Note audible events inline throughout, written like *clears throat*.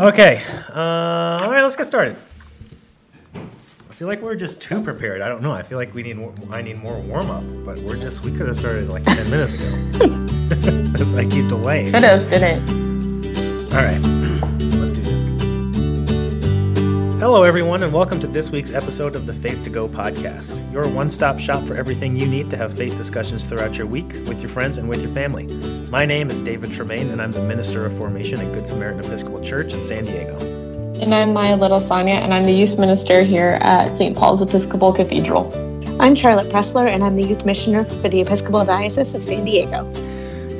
Okay. Uh, all right, let's get started. I feel like we're just too prepared. I don't know. I feel like we need more, I need more warm up, but we're just we could have started like ten minutes ago. *laughs* I keep delaying. Could have, didn't. All right, let's do this. Hello, everyone, and welcome to this week's episode of the Faith to Go podcast, your one stop shop for everything you need to have faith discussions throughout your week with your friends and with your family. My name is David Tremaine, and I'm the Minister of Formation at Good Samaritan Episcopal Church in San Diego. And I'm Maya Little Sonia, and I'm the youth minister here at St. Paul's Episcopal Cathedral. I'm Charlotte Pressler, and I'm the youth missioner for the Episcopal Diocese of San Diego.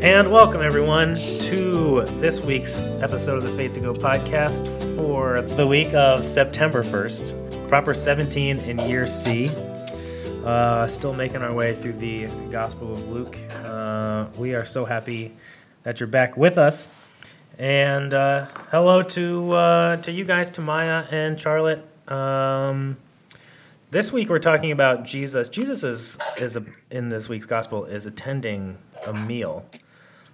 And welcome, everyone, to this week's episode of the Faith to Go podcast for the week of September 1st, proper 17 in year C. Uh, still making our way through the Gospel of Luke. Uh, we are so happy that you're back with us. And uh, hello to uh, to you guys, to Maya and Charlotte. Um, this week we're talking about Jesus. Jesus is is a, in this week's gospel is attending a meal.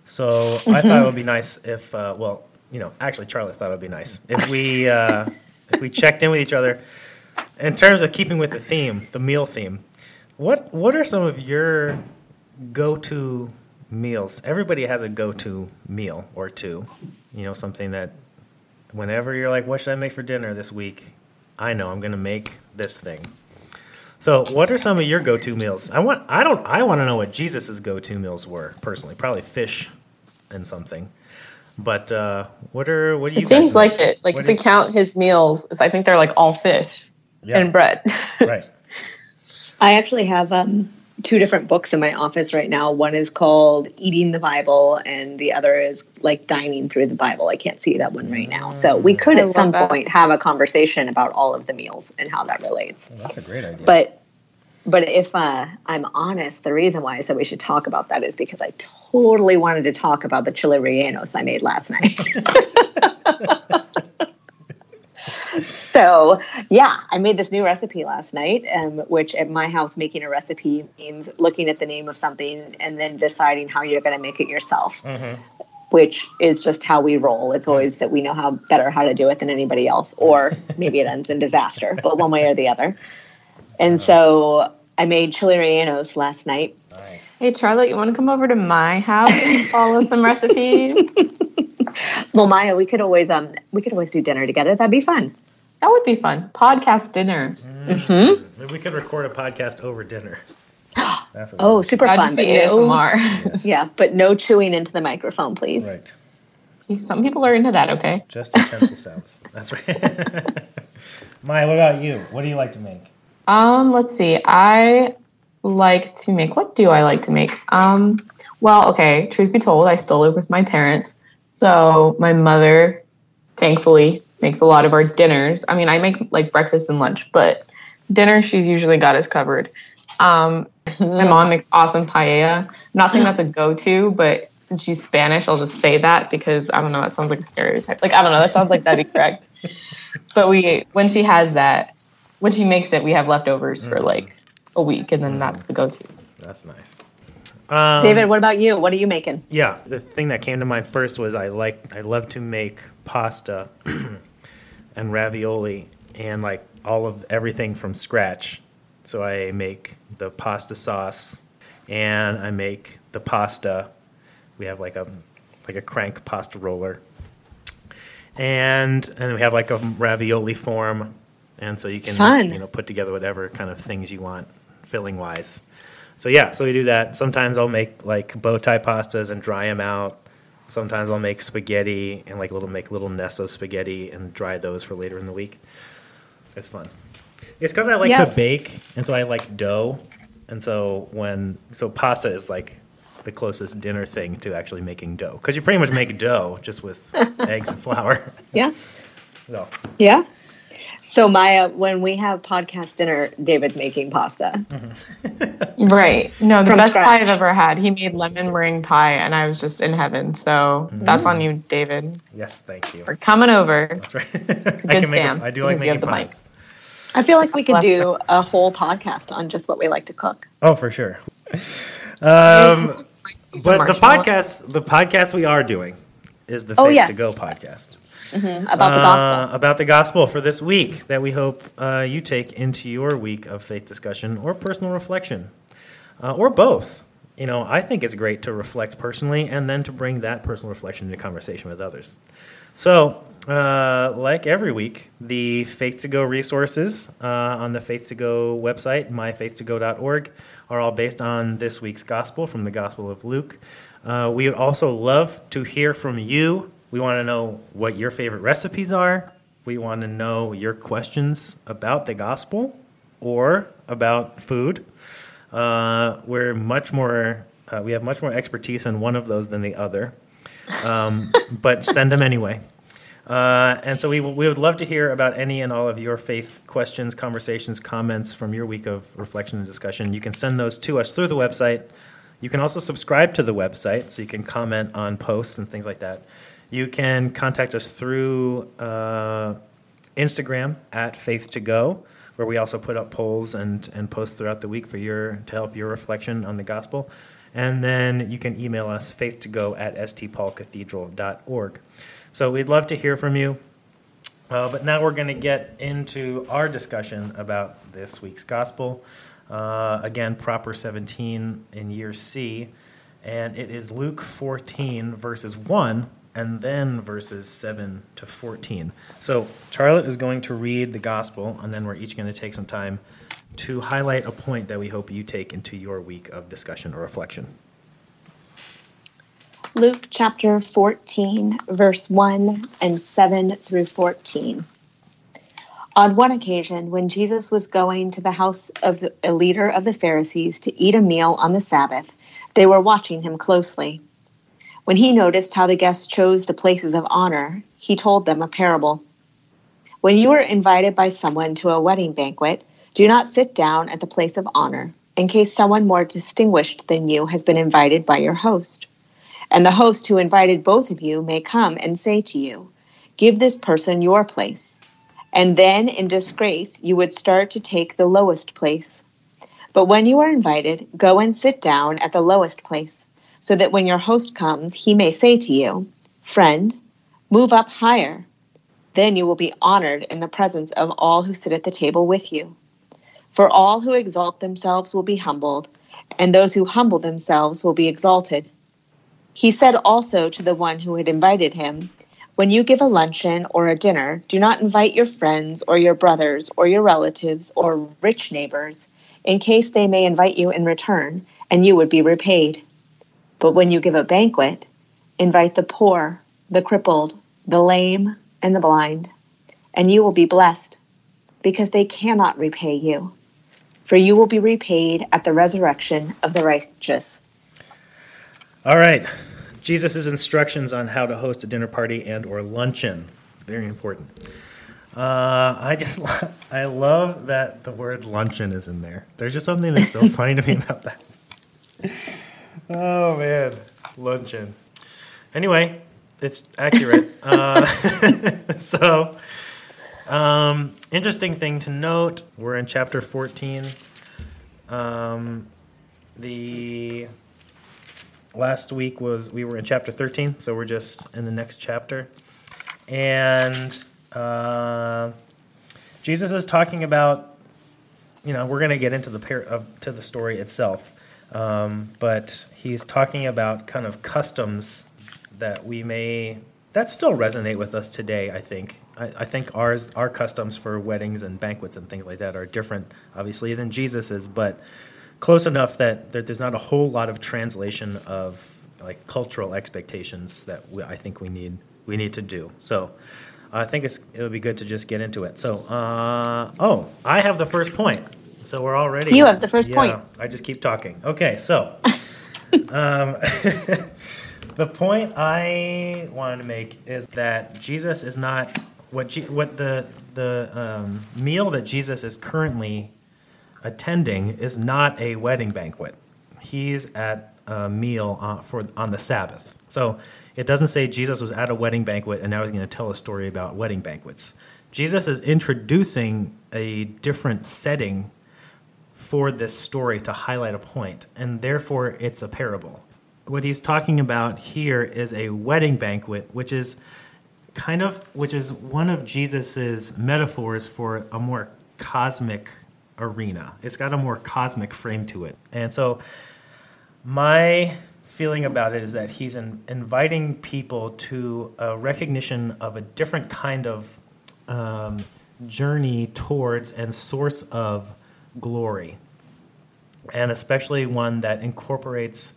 So I thought it would be nice if, uh, well, you know, actually Charlie thought it would be nice if we uh, if we checked in with each other in terms of keeping with the theme, the meal theme. What what are some of your go to meals? Everybody has a go to meal or two. You know, something that whenever you're like, what should I make for dinner this week? I know I'm going to make this thing. So, what are some of your go-to meals? I want I don't I want to know what Jesus's go-to meals were personally. Probably fish and something. But uh, what are what do you? It seems guys like make? it. Like What if we you- count his meals, I think they're like all fish Yeah, and bread. *laughs* right. I actually have um, two different books in my office right now. One is called Eating the Bible, and the other is like Dining Through the Bible. I can't see that one right now. So we could I at some that. point have a conversation about all of the meals and how that relates. Well, that's a great idea. But but if uh, I'm honest, the reason why I said we should talk about that is because I totally wanted to talk about the chili rellenos I made last night. *laughs* so yeah, I made this new recipe last night, um, which at my house, making a recipe means looking at the name of something and then deciding how you're going to make it yourself. Which is just how we roll. It's always that we know how better how to do it than anybody else, or *laughs* maybe it ends in disaster, but one way or the other. And so I made chili rellenos last night. nice. hey, Charlotte, you want to come over to my house and follow some recipes? *laughs* Well, Maya, we could always um we could always do dinner together. That'd be fun. That would be fun. Podcast dinner. Maybe we could record a podcast over dinner. *gasps* That's a Oh, super That'd fun. just But be no, ASMR. yeah, but no chewing into the microphone, please. right. Some people are into that. Okay. Just utensil sounds. That's right. *laughs* Maya, what about you? What do you like to make? Um, let's see. I like to make. What do I like to make? Um, well, okay. Truth be told, I still live with my parents, so my mother, thankfully, makes a lot of our dinners. I mean, I make like breakfast and lunch, but dinner she's usually got us covered. Um, my mom makes awesome paella. Not saying that's a go-to, but since she's Spanish, I'll just say that because I don't know. That sounds like a stereotype. Like I don't know. That sounds like that'd be correct. *laughs* But we, when she has that, when she makes it, we have leftovers for like a week, and then that's the go-to. That's nice. Um, David, what about you? What are you making? Yeah, the thing that came to mind first was I like I love to make pasta *clears throat* and ravioli and like all of everything from scratch. So I make the pasta sauce and I make the pasta. We have like a like a crank pasta roller. And and we have like a ravioli form and so you can Fun. you know put together whatever kind of things you want filling wise. So yeah, so we do that. Sometimes I'll make like bow tie pastas and dry them out. Sometimes I'll make spaghetti and like little make little nests of spaghetti and dry those for later in the week. It's fun. It's because I like Yeah. to bake, and so I like dough. And so when so pasta is like the closest dinner thing to actually making dough because you pretty much make dough just with *laughs* eggs and flour. Yeah. So Yeah. So Maya, when we have podcast dinner, David's making pasta. *laughs* Right. No, the From best scratch. pie I've ever had. He made lemon meringue pie, and I was just in heaven. So that's on you, David, yes, thank you. for coming over. That's right. *laughs* I can make. Sam, A, I do like making have the mic. pies. I feel like we could do a whole podcast on just what we like to cook. Oh, for sure. *laughs* Um, but the podcast, the podcast we are doing is the Oh, Faith yes. to Go podcast. Mhm, about the gospel. Uh, about the gospel for this week that we hope uh, you take into your week of faith discussion or personal reflection, uh, or both. You know, I think it's great to reflect personally and then to bring that personal reflection into conversation with others. So, uh, like every week, the Faith to Go resources uh, on the Faith to Go website, myfaith2go.org, are all based on this week's gospel from the Gospel of Luke. Uh, we would also love to hear from you. We want to know what your favorite recipes are. We want to know your questions about the gospel or about food. Uh, we're much more, uh, we have much more expertise in one of those than the other. Um, *laughs* but send them anyway. Uh, and so we, we would love to hear about any and all of your faith questions, conversations, comments from your week of reflection and discussion. You can send those to us through the website. You can also subscribe to the website so you can comment on posts and things like that. You can contact us through uh, Instagram at Faith to Go, where we also put up polls and, and posts throughout the week for your to help your reflection on the gospel. And then you can email us faith to go at stpaulcathedral.org. So we'd love to hear from you. Uh, but now we're going to get into our discussion about this week's gospel. Uh, again, proper 17 in year C. And it is Luke 14, verses 1, and then verses 7 to 14. So Charlotte is going to read the gospel, and then we're each going to take some time to highlight a point that we hope you take into your week of discussion or reflection. Luke chapter 14, verse 1 and 7 through 14. On one occasion, when Jesus was going to the house of the, a leader of the Pharisees to eat a meal on the Sabbath, they were watching him closely. When he noticed how the guests chose the places of honor, he told them a parable. When you are invited by someone to a wedding banquet, do not sit down at the place of honor, in case someone more distinguished than you has been invited by your host. And the host who invited both of you may come and say to you, Give this person your place. And then, in disgrace, you would start to take the lowest place. But when you are invited, go and sit down at the lowest place, so that when your host comes, he may say to you, Friend, move up higher. Then you will be honored in the presence of all who sit at the table with you. For all who exalt themselves will be humbled, and those who humble themselves will be exalted. He said also to the one who had invited him, When you give a luncheon or a dinner, do not invite your friends or your brothers or your relatives or rich neighbors, in case they may invite you in return, and you would be repaid. But when you give a banquet, invite the poor, the crippled, the lame, and the blind, and you will be blessed, because they cannot repay you. For you will be repaid at the resurrection of the righteous. All right. Jesus' instructions on how to host a dinner party and or luncheon. Very important. Uh, I just *laughs* I love that the word luncheon is in there. There's just something that's so *laughs* funny to me about that. Oh man, luncheon. Anyway, it's accurate. *laughs* uh, so, um, interesting thing to note: we're in chapter 14. Um, the last week was we were in chapter 13 so we're just in the next chapter. And uh, jesus is talking about you know we're going to get into the par- of, to the story itself. Um, but he's talking about kind of customs that we may that still resonate with us today i think. I, I think ours our customs for weddings and banquets and things like that are different obviously than jesus's but close enough that there- there's not a whole lot of translation of like cultural expectations that we, I think we need we need to do. So I think it's it would be good to just get into it. So uh, oh, I have the first point. So we're already You have the first yeah, point. I just keep talking. Okay, so *laughs* um, *laughs* the point I wanted to make is that Jesus is not what Je- what the the um, meal that Jesus is currently attending is not a wedding banquet. He's at a meal uh, for on the Sabbath. So it doesn't say Jesus was at a wedding banquet and now he's going to tell a story about wedding banquets. Jesus is introducing a different setting for this story to highlight a point, and therefore it's a parable. what he's talking about here is a wedding banquet, which is kind of which is one of Jesus's metaphors for a more cosmic arena. It's got a more cosmic frame to it. And so my feeling about it is that he's in, inviting people to a recognition of a different kind of um, journey towards and source of glory, and especially one that incorporates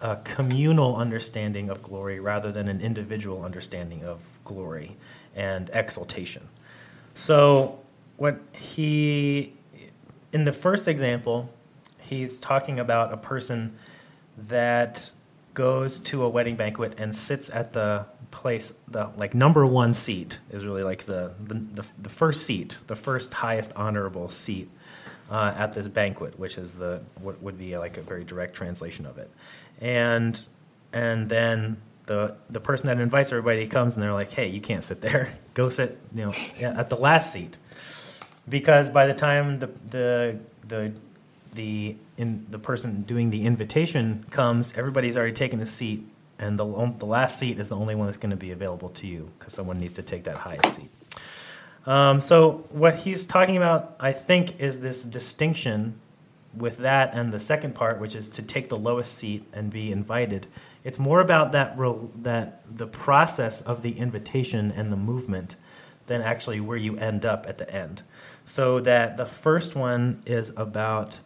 a communal understanding of glory rather than an individual understanding of glory and exaltation. So, what he, in the first example, he's talking about a person that goes to a wedding banquet and sits at the place the like number one seat is really like the the, the, the first seat the first highest honorable seat uh, at this banquet which is the what would be like a very direct translation of it. And and then the the person that invites everybody comes and they're like hey you can't sit there. *laughs* Go sit you know at the last seat because by the time the the the the in the person doing the invitation comes everybody's already taken a seat and the, the last seat is the only one that's going to be available to you because someone needs to take that highest seat. Um, so what he's talking about, I think, is this distinction with that and the second part, which is to take the lowest seat and be invited. It's more about that that the process of the invitation and the movement than actually where you end up at the end. So that the first one is about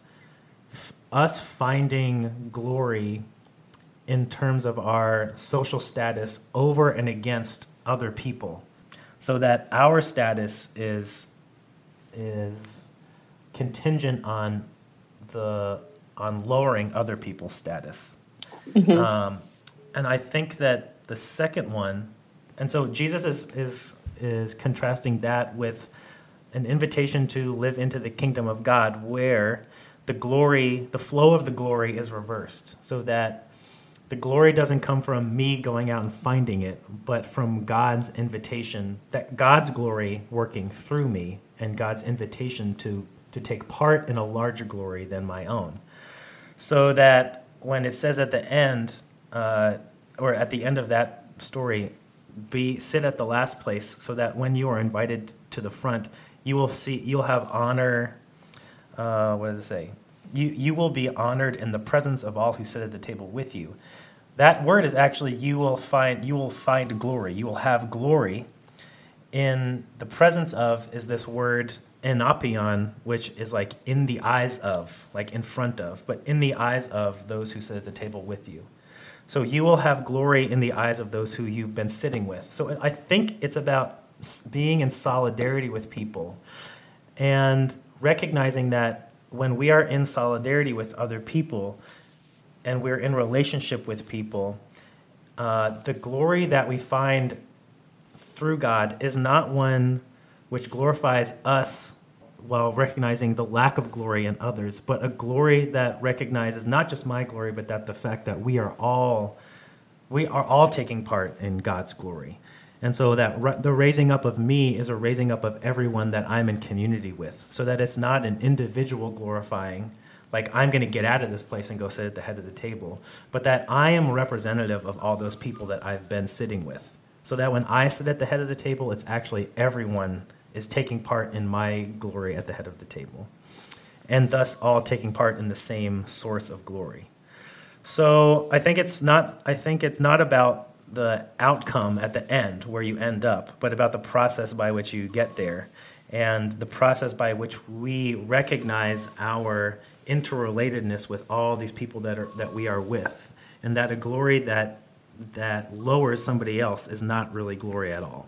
f- us finding glory in terms of our social status over and against other people so that our status is is contingent on the on lowering other people's status mm-hmm. um, and i think that the second one and so jesus is is is contrasting that with an invitation to live into the kingdom of god where the glory the flow of the glory is reversed so that the glory doesn't come from me going out and finding it, but from God's invitation, that God's glory working through me and God's invitation to, to take part in a larger glory than my own. So that when it says at the end, uh, or at the end of that story, be sit at the last place, so that when you are invited to the front, you will see you'll have honor. Uh, what does it say? you, you will be honored in the presence of all who sit at the table with you. That word is actually you will find you will find glory. You will have glory in the presence of is this word enopion, which is like in the eyes of, like in front of, but in the eyes of those who sit at the table with you. So you will have glory in the eyes of those who you've been sitting with. So I think it's about being in solidarity with people and recognizing that when we are in solidarity with other people and we're in relationship with people, uh, the glory that we find through God is not one which glorifies us while recognizing the lack of glory in others, but a glory that recognizes not just my glory, but that the fact that we are all we are all taking part in God's glory. And so that the raising up of me is a raising up of everyone that I'm in community with, so that it's not an individual glorifying, like I'm going to get out of this place and go sit at the head of the table, but that I am representative of all those people that I've been sitting with. So that when I sit at the head of the table, it's actually everyone is taking part in my glory at the head of the table, and thus all taking part in the same source of glory. So I think it's not. I think it's not about the outcome at the end where you end up, but about the process by which you get there and the process by which we recognize our interrelatedness with all these people that are that we are with and that a glory that that lowers somebody else is not really glory at all.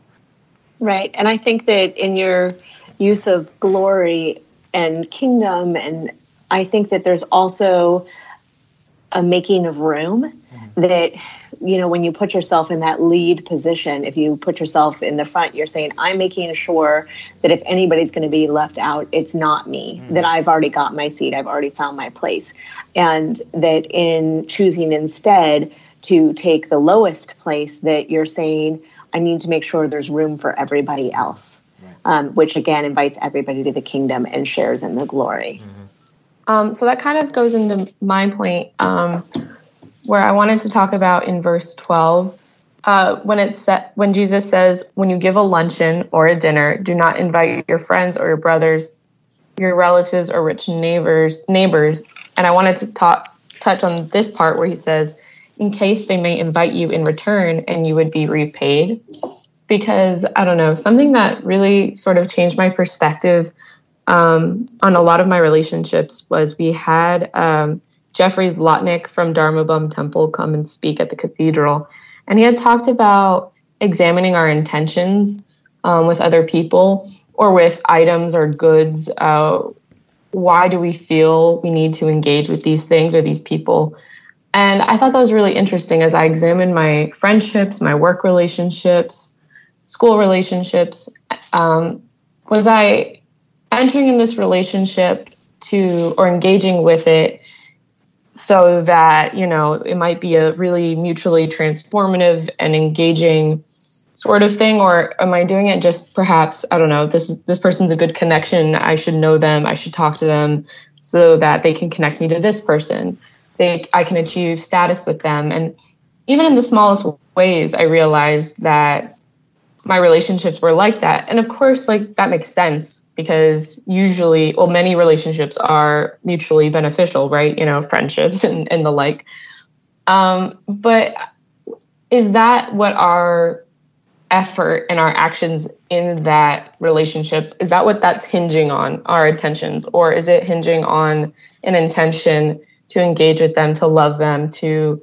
Right. And I think that in your use of glory and kingdom and I think that there's also a making of room mm-hmm. that you know when you put yourself in that lead position if you put yourself in the front you're saying i'm making sure that if anybody's going to be left out it's not me mm. that i've already got my seat i've already found my place and that in choosing instead to take the lowest place that you're saying i need to make sure there's room for everybody else right. um, which again invites everybody to the kingdom and shares in the glory mm-hmm. um, so that kind of goes into my point um, where I wanted to talk about in verse 12 uh, when it sa- when Jesus says, "When you give a luncheon or a dinner, do not invite your friends or your brothers, your relatives or rich neighbors." Neighbors, and I wanted to talk touch on this part where he says, "In case they may invite you in return, and you would be repaid." Because I don't know, something that really sort of changed my perspective um, on a lot of my relationships was we had um, Jeffrey Zlotnick from Dharma Bum Temple come and speak at the cathedral and he had talked about examining our intentions um, with other people or with items or goods. Uh, why do we feel we need to engage with these things or these people? And I thought that was really interesting as I examined my friendships, my work relationships, school relationships. Um, was I entering in this relationship to or engaging with it so that you know it might be a really mutually transformative and engaging sort of thing? Or am i doing it just perhaps i don't know this is this person's a good connection. I should know them. I should talk to them so that they can connect me to this person they i can achieve status with them and even in the smallest ways i realized that my relationships were like that and of course like that makes sense because usually, well, many relationships are mutually beneficial, right? You know, friendships *laughs* and, and the like. Um, but is that what our effort and our actions in that relationship is that what that's hinging on our intentions or is it hinging on an intention to engage with them to love them to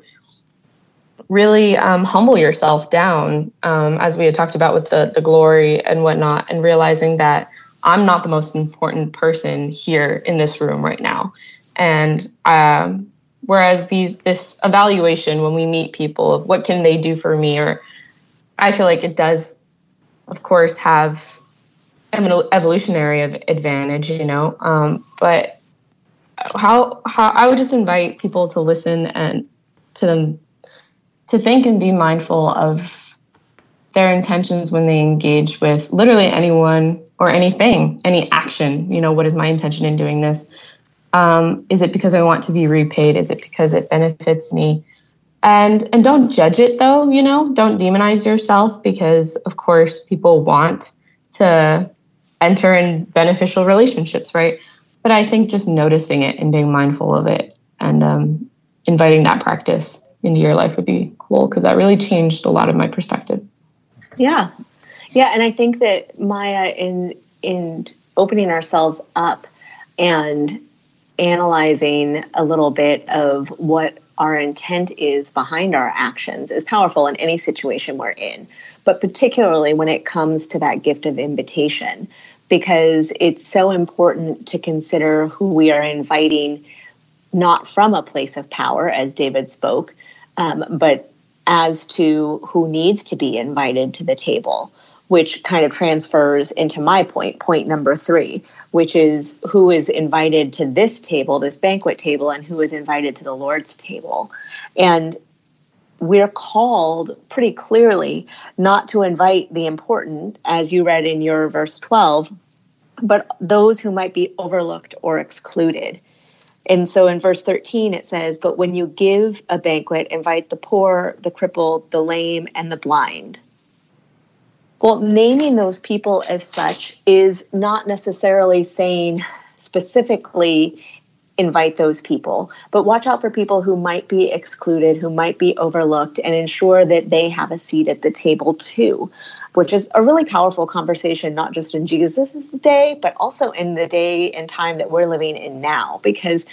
really um, humble yourself down um, as we had talked about with the the glory and whatnot and realizing that I'm not the most important person here in this room right now. And um, whereas these this evaluation when we meet people of what can they do for me, or I feel like it does, of course, have an evolutionary advantage, you know. Um, but how how I would just invite people to listen and to them to think and be mindful of their intentions when they engage with literally anyone or anything, any action. You know, what is my intention in doing this? Um, is it because I want to be repaid? Is it because it benefits me? And and don't judge it though. You know, don't demonize yourself because of course people want to enter in beneficial relationships, right? But I think just noticing it and being mindful of it and um, inviting that practice into your life would be cool because that really changed a lot of my perspective. Yeah, yeah, and I think that Maya, in in opening ourselves up and analyzing a little bit of what our intent is behind our actions is powerful in any situation we're in, but particularly when it comes to that gift of invitation, because it's so important to consider who we are inviting, not from a place of power, as David spoke, um, but as to who needs to be invited to the table which kind of transfers into my point, point number three, which is who is invited to this table, this banquet table, and who is invited to the Lord's table. And we're called pretty clearly not to invite the important, as you read in your verse 12, but those who might be overlooked or excluded. And so in verse 13, it says, But when you give a banquet, invite the poor, the crippled, the lame, and the blind. Well, naming those people as such is not necessarily saying specifically invite those people, but watch out for people who might be excluded, who might be overlooked, and ensure that they have a seat at the table too, which is a really powerful conversation, not just in Jesus' day, but also in the day and time that we're living in now, because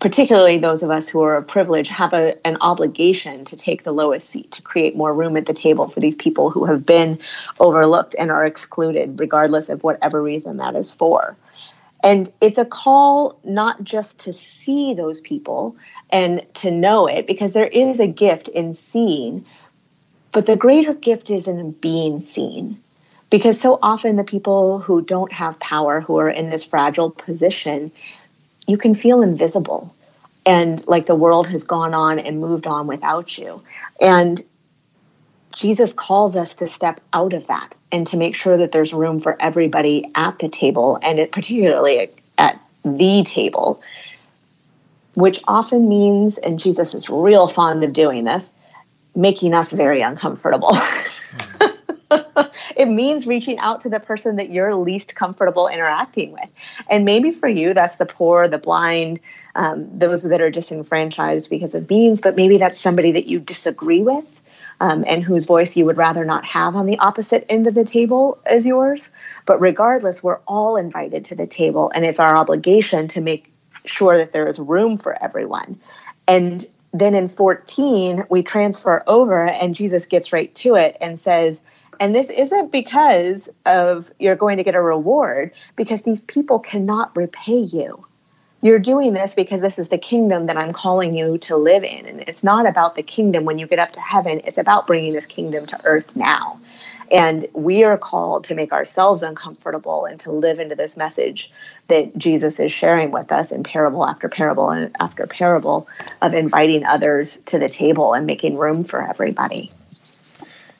particularly those of us who are privileged, have a, an obligation to take the lowest seat to create more room at the table for these people who have been overlooked and are excluded, regardless of whatever reason that is for. And it's a call not just to see those people and to know it, because there is a gift in seeing, but the greater gift is in being seen. Because so often the people who don't have power, who are in this fragile position, you can feel invisible and like the world has gone on and moved on without you. And Jesus calls us to step out of that and to make sure that there's room for everybody at the table and it, particularly at the table. which often means, and Jesus is real fond of doing this, making us very uncomfortable. *laughs* it means reaching out to the person that you're least comfortable interacting with. And maybe for you, that's the poor, the blind, um, those that are disenfranchised because of means, but maybe that's somebody that you disagree with. Um, and whose voice you would rather not have on the opposite end of the table as yours. But regardless, we're all invited to the table, and it's our obligation to make sure that there is room for everyone. And then in 14, we transfer over, and Jesus gets right to it and says, and this isn't because of you're going to get a reward, because these people cannot repay you. You're doing this because this is the kingdom that I'm calling you to live in. And it's not about the kingdom when you get up to heaven, it's about bringing this kingdom to earth now. And we are called to make ourselves uncomfortable and to live into this message that Jesus is sharing with us in parable after parable and after parable of inviting others to the table and making room for everybody.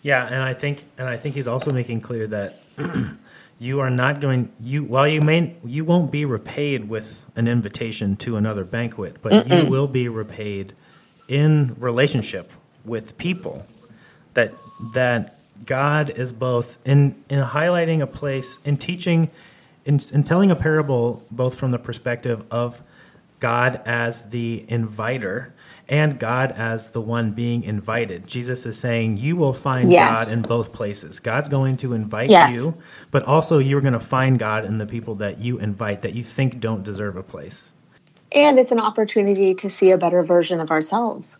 Yeah, and I think and I think he's also making clear that *clears throat* you are not going you while you may you won't be repaid with an invitation to another banquet, but Mm-mm. you will be repaid in relationship with people that that God is both in in highlighting a place in teaching in, in telling a parable both from the perspective of God as the inviter and God as the one being invited. Jesus is saying, You will find yes. God in both places. God's going to invite yes. you, but also you're going to find God in the people that you invite that you think don't deserve a place. And it's an opportunity to see a better version of ourselves,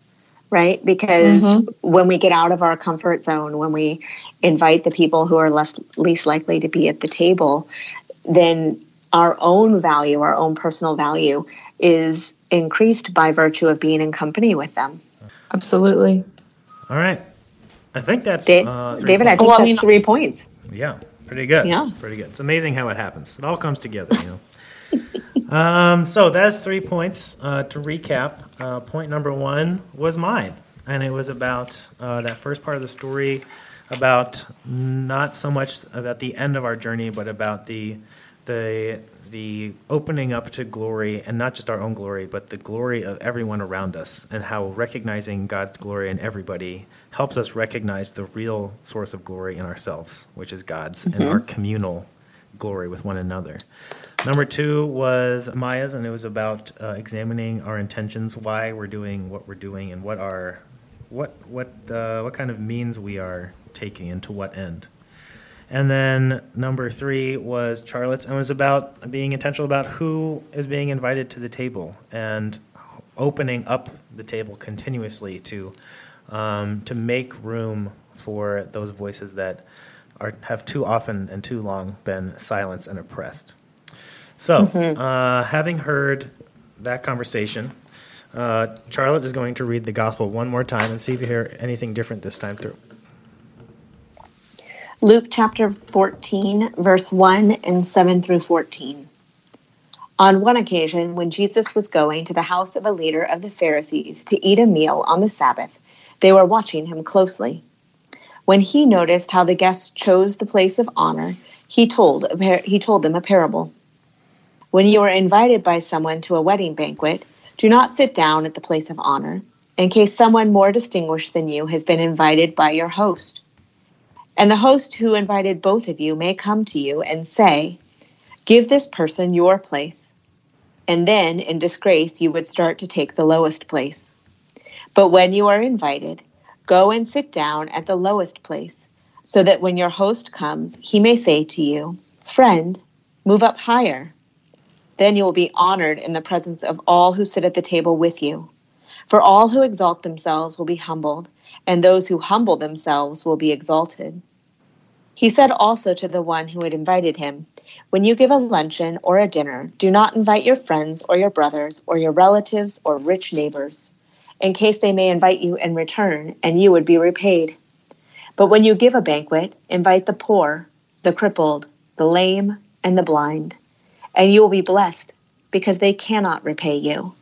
right? Because mm-hmm. when we get out of our comfort zone, when we invite the people who are less least likely to be at the table, then our own value, our own personal value, is increased by virtue of being in company with them. Absolutely. All right. I think that's da- uh, David. Points. I think well, that's I mean, three points. Yeah, pretty good. Yeah, pretty good. It's amazing how it happens. It all comes together, you know. *laughs* um, so that's three points. Uh, to recap, uh, point number one was mine, and it was about uh, that first part of the story, about not so much about the end of our journey, but about the the the opening up to glory, and not just our own glory, but the glory of everyone around us, and how recognizing God's glory in everybody helps us recognize the real source of glory in ourselves, which is God's, mm-hmm. and our communal glory with one another. Number two was Maya's, and it was about uh, examining our intentions, why we're doing what we're doing, and what are what what uh, what kind of means we are taking, and to what end. And then number three was Charlotte's, and it was about being intentional about who is being invited to the table and opening up the table continuously to um, to make room for those voices that are have too often and too long been silenced and oppressed. So, mm-hmm. uh, having heard that conversation, uh, Charlotte is going to read the gospel one more time and see if you hear anything different this time through. Luke chapter 14, verse 1 and 7 through 14. On one occasion, when Jesus was going to the house of a leader of the Pharisees to eat a meal on the Sabbath, they were watching him closely. When he noticed how the guests chose the place of honor, he told, par- he told them a parable. When you are invited by someone to a wedding banquet, do not sit down at the place of honor, in case someone more distinguished than you has been invited by your host. And the host who invited both of you may come to you and say, Give this person your place. And then, in disgrace, you would start to take the lowest place. But when you are invited, go and sit down at the lowest place, so that when your host comes, he may say to you, Friend, move up higher. Then you will be honored in the presence of all who sit at the table with you. For all who exalt themselves will be humbled, and those who humble themselves will be exalted. He said also to the one who had invited him, When you give a luncheon or a dinner, do not invite your friends or your brothers or your relatives or rich neighbors, in case they may invite you in return and you would be repaid. But when you give a banquet, invite the poor, the crippled, the lame, and the blind, and you will be blessed because they cannot repay you.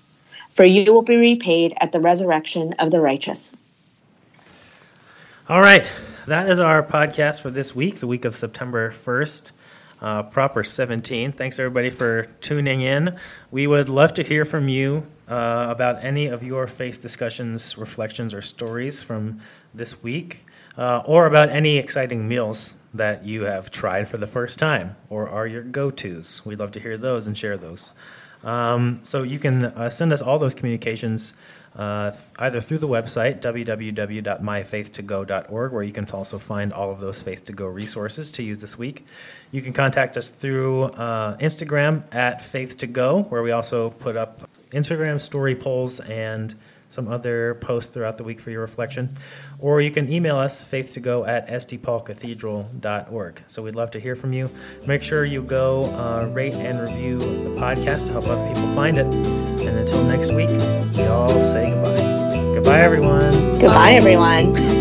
For you will be repaid at the resurrection of the righteous. All right that is our podcast for this week, the week of September 1st. uh, Proper 17. Thanks everybody for tuning in. We would love to hear from you uh, about any of your faith discussions, reflections, or stories from this week, uh, or about any exciting meals that you have tried for the first time or are your go tos. We'd love to hear those and share those. Um, so you can uh, send us all those communications uh, either through the website, www.myfaith2go.org, where you can also find all of those Faith to Go resources to use this week. You can contact us through uh, Instagram at Faith to Go, where we also put up Instagram story polls and some other posts throughout the week for your reflection. Or you can email us, faith2go at stpaulcathedral.org. So we'd love to hear from you. Make sure you go uh, rate and review the podcast to help other people find it. And until next week, we all say goodbye. Goodbye, everyone. Goodbye, everyone.